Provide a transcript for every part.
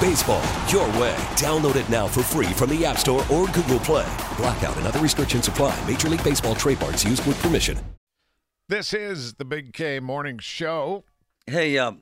Baseball, your way. Download it now for free from the App Store or Google Play. Blackout and other restrictions apply. Major League Baseball trademarks used with permission. This is the Big K Morning Show. Hey, uh,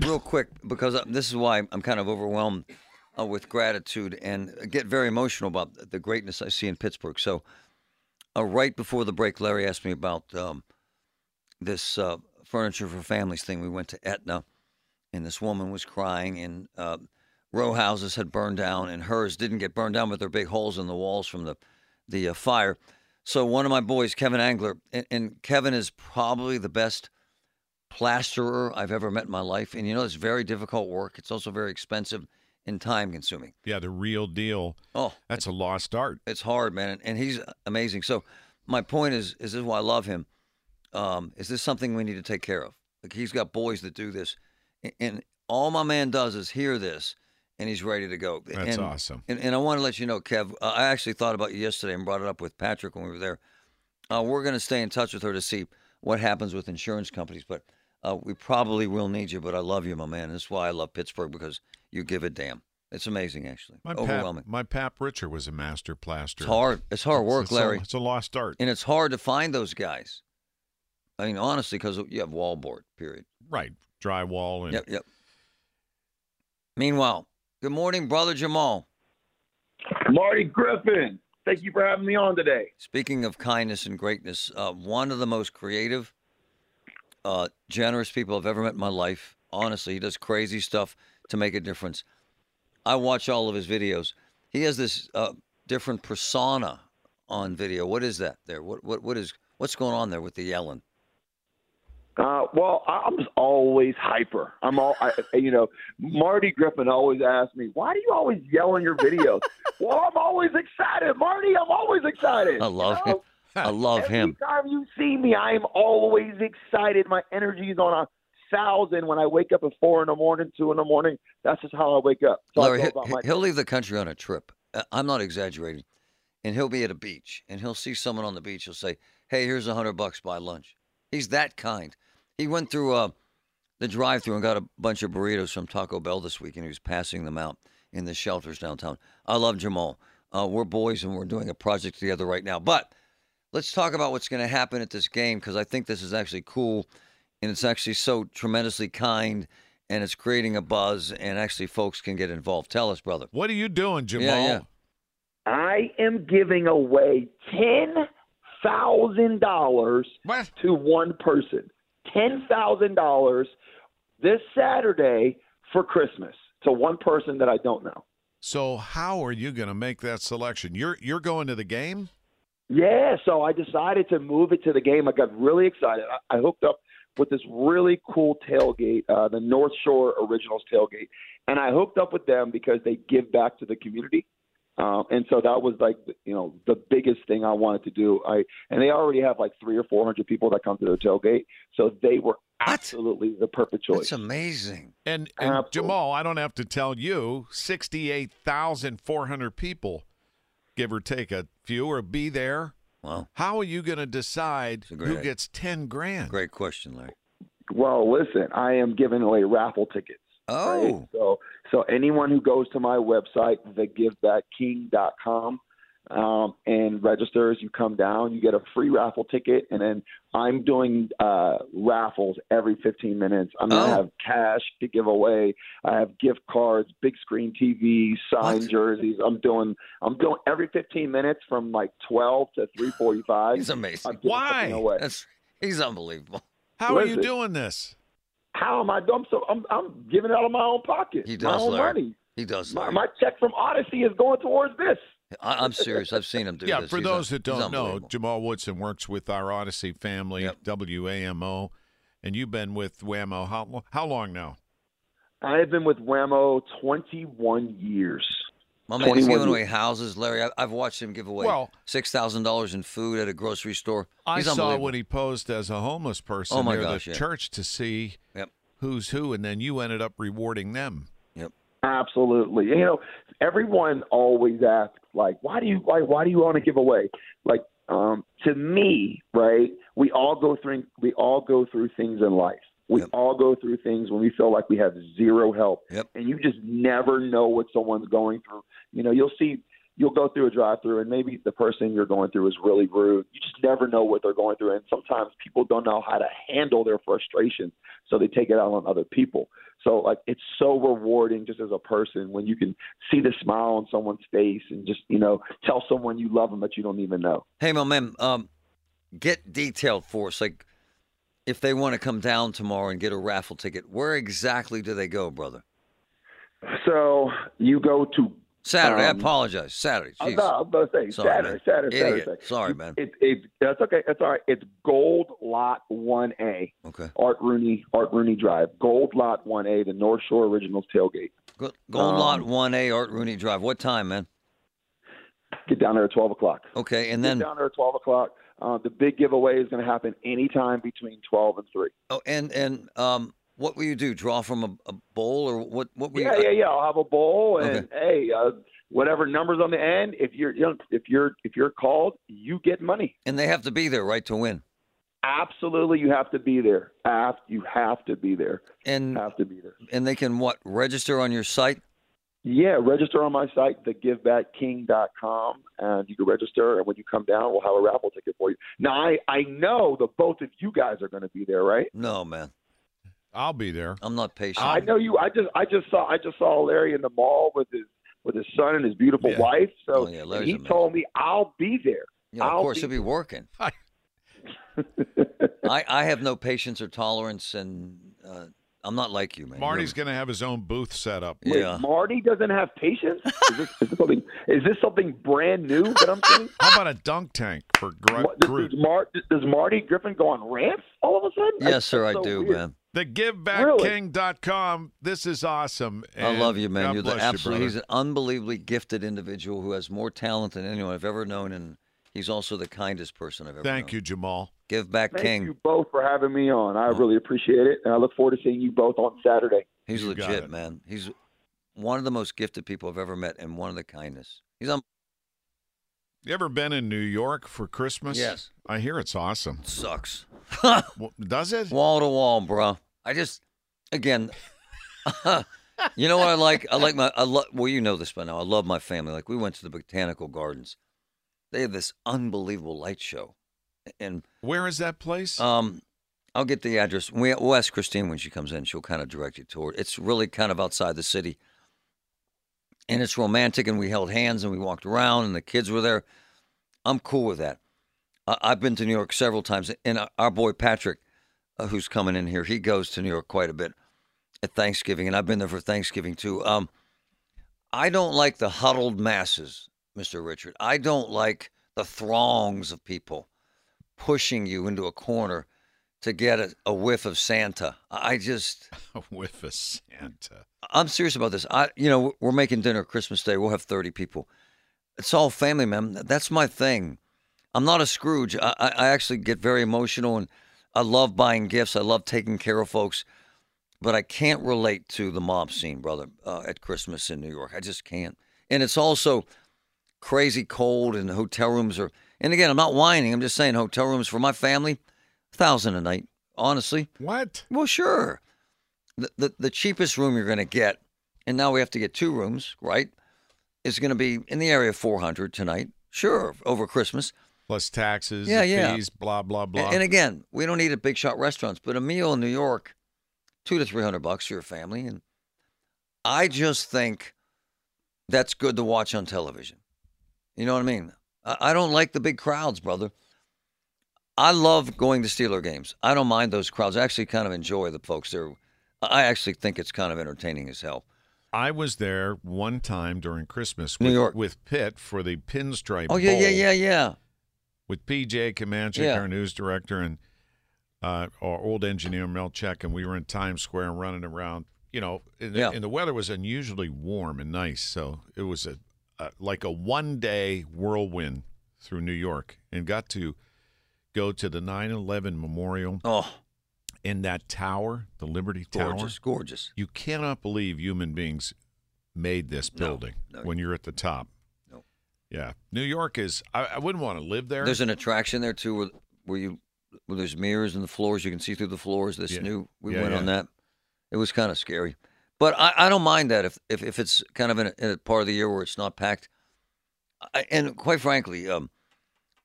real quick, because uh, this is why I'm kind of overwhelmed uh, with gratitude and get very emotional about the greatness I see in Pittsburgh. So, uh, right before the break, Larry asked me about um, this uh, furniture for families thing. We went to Etna, and this woman was crying, and uh, row houses had burned down, and hers didn't get burned down, but there are big holes in the walls from the the uh, fire. So one of my boys, Kevin Angler, and, and Kevin is probably the best plasterer I've ever met in my life. And you know, it's very difficult work. It's also very expensive and time consuming. Yeah, the real deal. Oh, That's a lost art. it's hard, man, and he's amazing. So my point is, is this is why I love him. Um, is this something we need to take care of? Like he's got boys that do this, and all my man does is hear this, and he's ready to go. That's and, awesome. And, and I want to let you know, Kev, uh, I actually thought about you yesterday and brought it up with Patrick when we were there. Uh, we're going to stay in touch with her to see what happens with insurance companies, but uh, we probably will need you. But I love you, my man. That's why I love Pittsburgh because you give a damn. It's amazing, actually. My Overwhelming. Pap, my Pap Richert was a master plaster. It's hard. It's hard work, it's a- Larry. it's a lost art. and it's hard to find those guys. I mean, honestly, because you have wallboard. Period. Right. Drywall and Yep, yep. Meanwhile, good morning, brother Jamal. Marty Griffin, thank you for having me on today. Speaking of kindness and greatness, uh, one of the most creative, uh, generous people I've ever met in my life. Honestly, he does crazy stuff to make a difference. I watch all of his videos. He has this uh, different persona on video. What is that there? What what what is what's going on there with the yelling? Uh, well, I'm always hyper. I'm all, I, you know, Marty Griffin always asks me, "Why do you always yell in your videos?" well, I'm always excited, Marty. I'm always excited. I love you him. I love Every him. Every time you see me, I am always excited. My energy is on a thousand when I wake up at four in the morning, two in the morning. That's just how I wake up. So Larry, he- about my he'll leave the country on a trip. Uh, I'm not exaggerating. And he'll be at a beach and he'll see someone on the beach. He'll say, Hey, here's a hundred bucks, buy lunch. He's that kind. He went through uh, the drive through and got a bunch of burritos from Taco Bell this week and he was passing them out in the shelters downtown. I love Jamal. Uh, we're boys and we're doing a project together right now. But let's talk about what's going to happen at this game because I think this is actually cool and it's actually so tremendously kind and it's creating a buzz and actually folks can get involved. Tell us, brother. What are you doing, Jamal? Yeah, yeah. I am giving away ten thousand dollars to one person. Ten thousand dollars this Saturday for Christmas to one person that I don't know. So how are you going to make that selection? You're you're going to the game? Yeah, so I decided to move it to the game. I got really excited. I, I hooked up with this really cool tailgate, uh, the North Shore Originals tailgate, and I hooked up with them because they give back to the community. Um, and so that was like you know the biggest thing I wanted to do. I and they already have like three or four hundred people that come to their tailgate, so they were absolutely the perfect choice. That's amazing. And, and Jamal, I don't have to tell you, 68,400 people, give or take a few, or be there. Wow. How are you going to decide great who idea. gets 10 grand? Great question, Larry. Well, listen, I am giving away raffle tickets. right? Oh, So, so anyone who goes to my website, thegivebackking.com, um, and registers, you come down, you get a free raffle ticket, and then I'm doing uh, raffles every 15 minutes. I'm gonna Oh. have cash to give away. I have gift cards, big screen TVs, signed What? jerseys. I'm doing, I'm doing every 15 minutes from like 12 to 3:45. he's amazing. Why? That's He's unbelievable. How are you Listen. doing this? How am I? I'm so I'm, I'm giving it out of my own pocket. He my does, own Larry. money. He does. My, my check from Audacy is going towards this. I, I'm serious. I've seen him do yeah, this. Yeah, for He's those un- that don't know. Jamal Woodson works with our Audacy family, Yep. WAMO, and you've been with WAMO how how long now? I have been with WAMO 21 years. My man, he's 21 giving away houses, Larry. I, I've watched him give away Well- six thousand dollars in food at a grocery store. I saw unbelievable. when he posed as a homeless person Oh, my near gosh, the yeah. church to see Yep. who's who, and then you ended up rewarding them. Yep. Absolutely. You know, everyone always asks, like, why do you why why do you want to give away? Like, um, to me, right? We all go through we all go through things in life. We Yep. all go through things when we feel like we have zero help, Yep. and you just never know what someone's going through. You know, you'll see. You'll go through a drive-through, and maybe the person you're going through is really rude. You just never know what they're going through, and sometimes people don't know how to handle their frustration, so they take it out on other people. So like it's so rewarding just as a person when you can see the smile on someone's face and just you know tell someone you love them that you don't even know. Hey, my man, um, get detailed for us. Like, if they want to come down tomorrow and get a raffle ticket, where exactly do they go, brother? So you go to Saturday. I Um, apologize. Saturday. I'm Jeez. not, I was about to say Sorry, Saturday, man. Saturday, Idiot. Saturday. Sorry, man. It, it, that's okay. That's all right. It's Gold Lot One A, Okay. Art Rooney, Art Rooney Drive. Gold Lot One A, the North Shore Originals tailgate. Go- Gold Lot Um, 1A, Art Rooney Drive. What time, man? Get down there at twelve o'clock. Okay, and then. Get down there at twelve o'clock. Uh, the big giveaway is going to happen anytime between twelve and three. oh, and and um, what will you do? Draw from a, a bowl or what? What will Yeah, you? yeah, yeah. I'll have a bowl, and Okay. hey, uh, whatever numbers on the end. If you're, you know, if you're, if you're called, you get money. And they have to be there, right, to win. Absolutely, you have to be there. Have you have to be there. And Have to be there. and they can what? Register on your site. Yeah, register on my site, thegivebackking.com, and you can register. And when you come down, we'll have a raffle ticket for you. Now, I, I know the both of you guys are going to be there, right? No, man, I'll be there. I'm not patient. I know you. I just, I just saw, I just saw Larry in the mall with his, with his son and his beautiful Yeah. wife. So Oh, yeah, he told me I'll be there. yeah, of I'll course be he'll be working. I- I I have no patience or tolerance, and uh, I'm not like you, man. Marty's going to have his own booth set up. Wait, Yeah. Marty doesn't have patience. Is this, is this something? Is this something brand new that I'm seeing? How about a dunk tank for Gro- What, does, Groot? does, Mar, does Marty Griffin go on rants all of a sudden? Yes, That's- sir, I so do, weird. man. TheGivebackKing.com. This is awesome. I love you, man. God You're the bless you, brother. he's an unbelievably gifted individual who has more talent than anyone I've ever known, and he's also the kindest person I've ever known. Thank known. you, Jamal. Give back, Thank King. Thank you both for having me on. I really appreciate it, and I look forward to seeing you both on Saturday. He's You legit, man. He's one of the most gifted people I've ever met, and one of the kindest. He's on. You ever been in New York for Christmas? Yes. I hear it's awesome. Sucks. Well, does it? wall to wall, bro. I just, again, you know what I like? I like my, I love. Well, you know this by now. I love my family. Like we went to the botanical gardens. They have this unbelievable light show, and Where is that place? um, I'll get the address. We, we'll ask Christine when she comes in. She'll kind of direct you toward. It's really kind of outside the city, and it's romantic. And we held hands and we walked around, and the kids were there. I'm cool with that. I, I've been to New York several times, and our- our boy Patrick, uh, who's coming in here, he goes to New York quite a bit at Thanksgiving, and I've been there for Thanksgiving too. Um, I don't like the huddled masses, Mister Richert. I don't like the throngs of people pushing you into a corner to get a, a whiff of Santa. I just, a Santa. I'm serious about this. I, you know, we're making dinner Christmas Day. We'll have 30 people. It's all family, man. That's my thing. I'm not a Scrooge. I, I I actually get very emotional and I love buying gifts. I love taking care of folks, but I can't relate to the mob scene, brother, uh, at Christmas in New York. I just can't. And it's also crazy cold and the hotel rooms are, and again, I'm not whining. I'm just saying hotel rooms for my family, thousand a night, honestly. What? Well, sure. The, the, the cheapest room you're going to get, and now we have to get two rooms, right? Is going to be in the area of 400 tonight. Sure, over Christmas. Plus taxes, Yeah, yeah. fees, blah, blah, blah. And, and again, we don't eat at big shot restaurants, but a meal in New York, two to 300 bucks for your family. And I just think that's good to watch on television. You know what I mean? I, don't like the big crowds, brother. I love going to Steeler games. I don't mind those crowds. I actually kind of enjoy the folks there. I actually think it's kind of entertaining as hell. I was there one time during Christmas New with, York. with Pitt for the Pinstripe Oh yeah, yeah, Bowl yeah, yeah. with PJ Comanche, Yeah. our news director, and uh, our old engineer Mel Check, and we were in Times Square and running around. You know, and, the- Yeah. and the weather was unusually warm and nice, so it was a, a like a one day whirlwind through New York, and got to go to the 9/11 memorial Oh, in that tower, the Liberty Tower. gorgeous, gorgeous. You cannot believe human beings made this building no. when you're at the top. No. Yeah, New York is. I, I wouldn't want to live there. There's an attraction there too, where, where you where there's mirrors in the floors. You can see through the floors. This Yeah. new we Yeah, went on that. It was kind of scary, but I, I don't mind that if if, if it's kind of in a, in a part of the year where it's not packed. I, and quite frankly, um,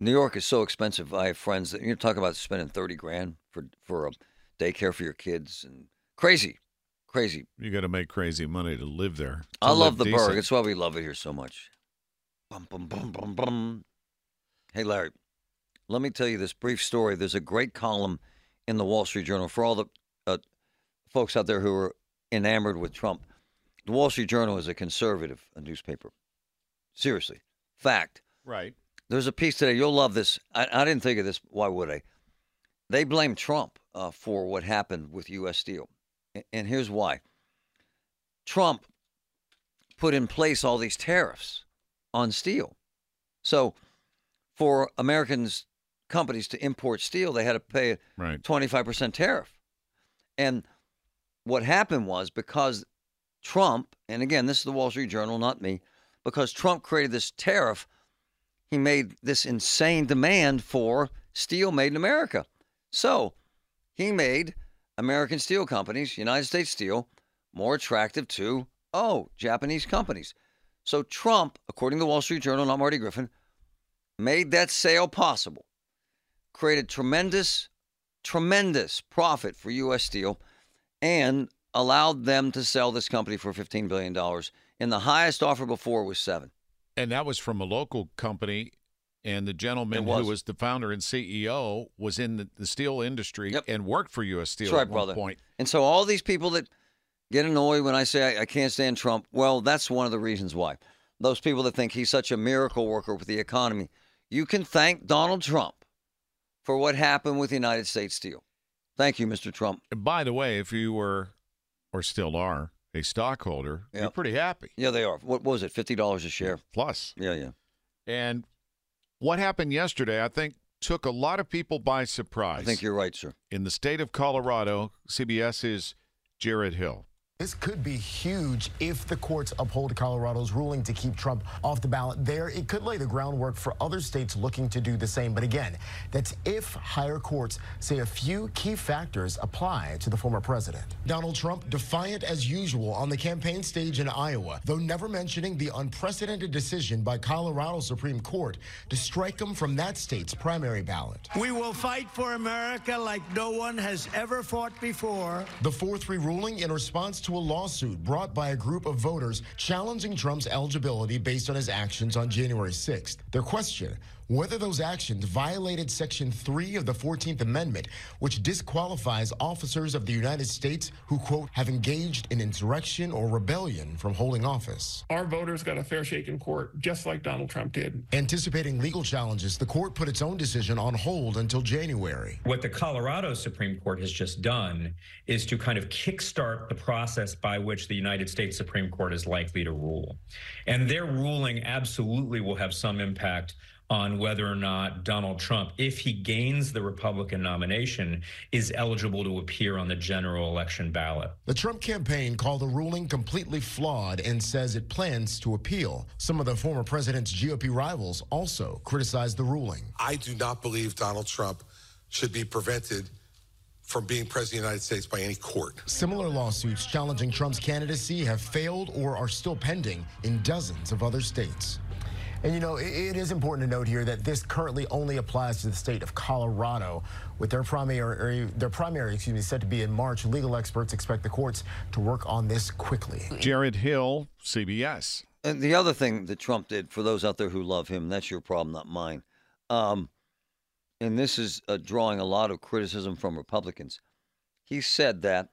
New York is so expensive. I have friends that you talk about spending thirty grand for for a daycare for your kids and crazy, crazy. you got to make crazy money to live there. to I love the live Burgh. decent. That's why we love it here so much. Bum, bum, bum, bum, bum. Hey, Larry, let me tell you this brief story. There's a great column in the Wall Street Journal for all the uh, folks out there who are enamored with Trump. The Wall Street Journal is a conservative newspaper. Seriously. Fact. right. There's a piece today. You'll love this. I, I didn't think of this. Why would I? They blame Trump uh, for what happened with U.S. Steel. A- And here's why Trump put in place all these tariffs on steel. So for Americans, companies to import steel, they had to pay a Right. 25% tariff. And what happened was because Trump, and again, this is the Wall Street Journal, not me, because Trump created this tariff, he made this insane demand for steel made in America. So he made American steel companies, United States Steel, more attractive to, oh, Japanese companies. So Trump, according to the Wall Street Journal, not Marty Griffin, made that sale possible, created tremendous, tremendous profit for U.S. Steel, and allowed them to sell this company for $15 billion. And the highest offer before was seven. And that was from a local company, and the gentleman was. who was the founder and CEO was in the, the steel industry Yep. and worked for U.S. Steel right, at one brother. point. And so all these people that get annoyed when I say I, I can't stand Trump, well, that's one of the reasons why. Those people that think he's such a miracle worker with the economy, you can thank Donald Trump for what happened with United States Steel. Thank you, Mr. Trump. And by the way, if you were, or still are, a stockholder, you're pretty happy. Yeah, they are. What was it? Fifty dollars a share. Plus, Yeah, yeah. and what happened yesterday, I think, took a lot of people by surprise. I think you're right, sir. in the state of Colorado, CBS's Jared Hill. This could be huge if the courts uphold Colorado's ruling to keep Trump off the ballot there. It could lay the groundwork for other states looking to do the same. But again, that's if higher courts say a few key factors apply to the former president. Donald Trump defiant as usual on the campaign stage in Iowa, though never mentioning the unprecedented decision by Colorado Supreme Court to strike him from that state's primary ballot. We will fight for America like no one has ever fought before. The 4 3 ruling in response to a lawsuit brought by a group of voters challenging Trump's eligibility based on his actions on January 6th. Their question whether those actions violated Section 3 of the 14th Amendment, which disqualifies officers of the United States who, quote, have engaged in insurrection or rebellion from holding office. Our voters got a fair shake in court, just like Donald Trump did. Anticipating legal challenges, the court put its own decision on hold until January. What the Colorado Supreme Court has just done is to kind of kickstart the process by which the United States Supreme Court is likely to rule. And their ruling absolutely will have some impact on whether or not Donald Trump, if he gains the Republican nomination, is eligible to appear on the general election ballot. The Trump campaign called the ruling completely flawed and says it plans to appeal. Some of the former president's GOP rivals also criticized the ruling. I do not believe Donald Trump should be prevented from being president of the United States by any court. Similar lawsuits challenging Trump's candidacy have failed or are still pending in dozens of other states. And you know, it, it is important to note here that this currently only applies to the state of Colorado. With their primary, their primary, excuse me, set to be in March, legal experts expect the courts to work on this quickly. Jared Hill, CBS. And the other thing that Trump did, for those out there who love him, that's your problem, not mine. Um, and this is uh, drawing a lot of criticism from Republicans. He said that,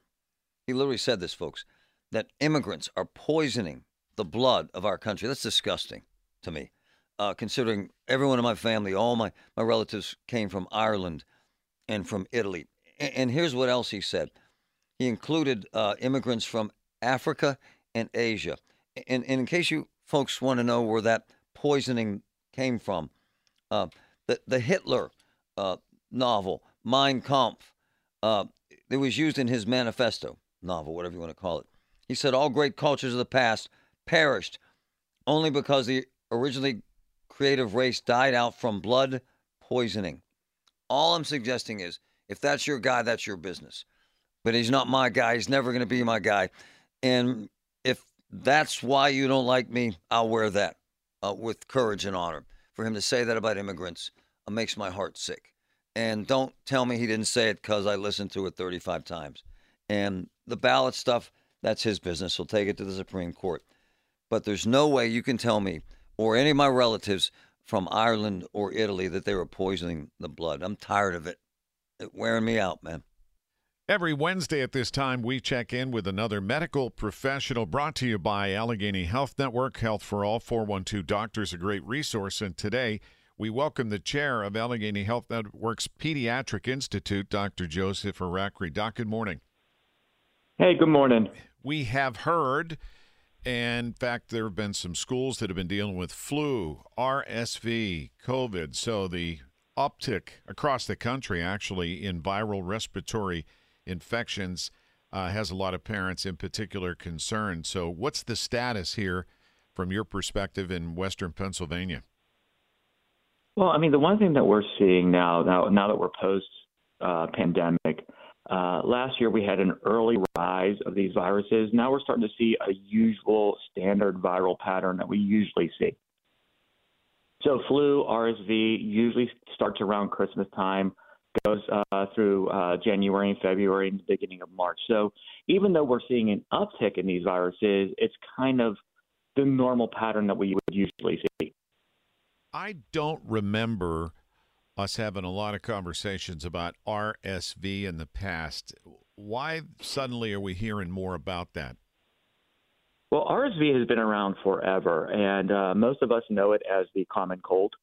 he literally said this, folks, that immigrants are poisoning the blood of our country. That's disgusting to me, uh, considering everyone in my family, all my, my relatives came from Ireland and from Italy. And, and here's what else he said he included uh, immigrants from Africa and Asia. And, and, in case you folks want to know where that poisoning came from, uh, the, the Hitler uh, novel, Mein Kampf, uh, it was used in his manifesto novel, whatever you want to call it. He said all great cultures of the past perished only because the originally creative race died out from blood poisoning. All I'm suggesting is if that's your guy, that's your business. But he's not my guy. He's never going to be my guy. And if that's why you don't like me, I'll wear that uh, with courage and honor. For him to say that about immigrants uh, makes my heart sick. And don't tell me he didn't say it because I listened to it 35 times. And the ballot stuff, that's his business. He'll take it to the Supreme Court. But there's no way you can tell me or any of my relatives from Ireland or Italy that they were poisoning the blood. I'm tired of it. It's wearing me out, man. Every Wednesday at this time, we check in with another medical professional brought to you by Allegheny Health Network, Health for All, 412 Doctors, a great resource. And today, we welcome the chair of Allegheny Health Network's Pediatric Institute, Dr. Joseph Aracri. Doc, good morning. Hey, good morning. We have heard, and in fact, there have been some schools that have been dealing with flu, RSV, COVID. So the uptick across the country, actually, in viral respiratory infections uh, has a lot of parents in particular concerned. So, what's the status here from your perspective in Western Pennsylvania? Well, I mean, the one thing that we're seeing now, now, now that we're post uh, pandemic, uh, last year we had an early rise of these viruses. Now we're starting to see a usual standard viral pattern that we usually see. So, flu, RSV usually starts around Christmas time, goes uh, through uh, January and February and the beginning of March. So, even though we're seeing an uptick in these viruses, it's kind of the normal pattern that we would usually see. I don't remember us having a lot of conversations about RSV in the past. Why suddenly are we hearing more about that? Well, RSV has been around forever, and uh, most of us know it as the common cold.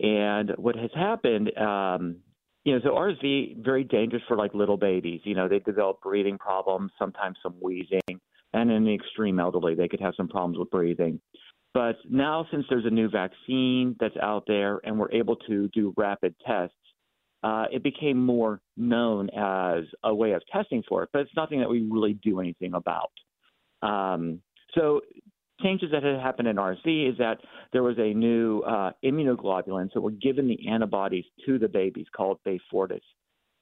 And what has happened, um, you know, so RSV very dangerous for like little babies. You know, they develop breathing problems, sometimes some wheezing, and in the extreme elderly, they could have some problems with breathing. But now, since there's a new vaccine that's out there and we're able to do rapid tests, uh, it became more known as a way of testing for it, but it's nothing that we really do anything about. Um, so, changes that had happened in RSV is that there was a new uh, immunoglobulin, so we're giving the antibodies to the babies called Beyfortus.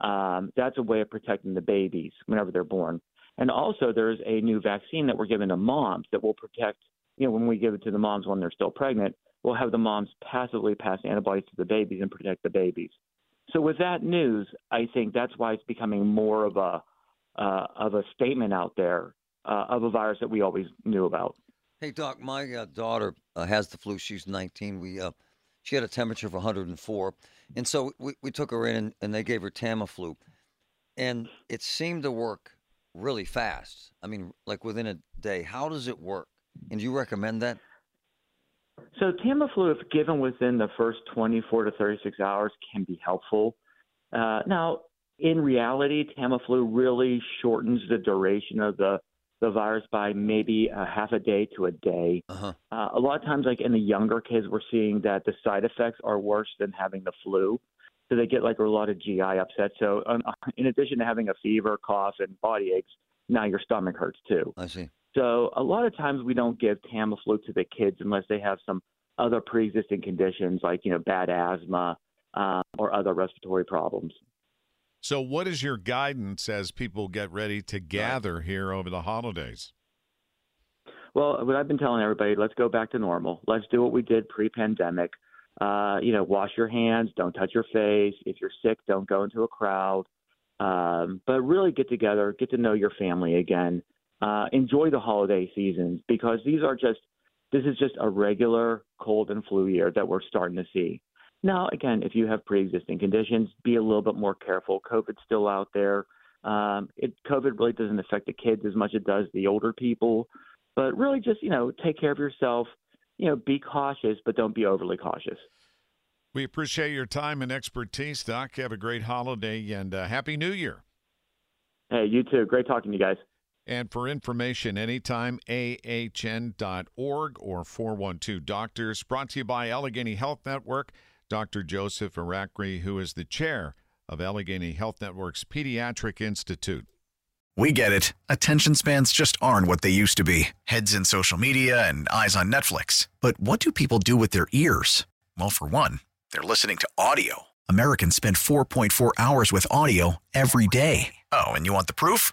Um, that's a way of protecting the babies whenever they're born. And also, there's a new vaccine that we're giving to moms that will protect you know, when we give it to the moms when they're still pregnant, we'll have the moms passively pass antibodies to the babies and protect the babies. So with that news, I think that's why it's becoming more of a uh, of a statement out there uh, of a virus that we always knew about. Hey doc, my uh, daughter uh, has the flu. She's 19. We uh, she had a temperature of 104, and so we, we took her in and, and they gave her Tamiflu, and it seemed to work really fast. I mean, like within a day. How does it work? And you recommend that? So Tamiflu, if given within the first 24 to 36 hours, can be helpful. Uh, now, in reality, Tamiflu really shortens the duration of the the virus by maybe a half a day to a day. Uh-huh. Uh, a lot of times, like in the younger kids, we're seeing that the side effects are worse than having the flu. So they get like a lot of GI upset. So um, in addition to having a fever, cough, and body aches, now your stomach hurts too. I see. So a lot of times we don't give Tamiflu to the kids unless they have some other pre-existing conditions like you know bad asthma uh, or other respiratory problems. So, what is your guidance as people get ready to gather here over the holidays? Well, what I've been telling everybody, let's go back to normal. Let's do what we did pre-pandemic. Uh, you know, wash your hands, don't touch your face. If you're sick, don't go into a crowd. Um, but really get together, get to know your family again uh, enjoy the holiday seasons because these are just this is just a regular cold and flu year that we're starting to see. Now, again, if you have pre-existing conditions, be a little bit more careful. COVID's still out there. Um, it, COVID really doesn't affect the kids as much as it does the older people. But really, just you know, take care of yourself. You know, be cautious, but don't be overly cautious. We appreciate your time and expertise, Doc. Have a great holiday and uh, happy New Year. Hey, you too. Great talking to you guys. And for information, anytime, ahn.org or 412 Doctors. Brought to you by Allegheny Health Network. Dr. Joseph Aracri, who is the chair of Allegheny Health Network's Pediatric Institute. We get it. Attention spans just aren't what they used to be heads in social media and eyes on Netflix. But what do people do with their ears? Well, for one, they're listening to audio. Americans spend 4.4 hours with audio every day. Oh, and you want the proof?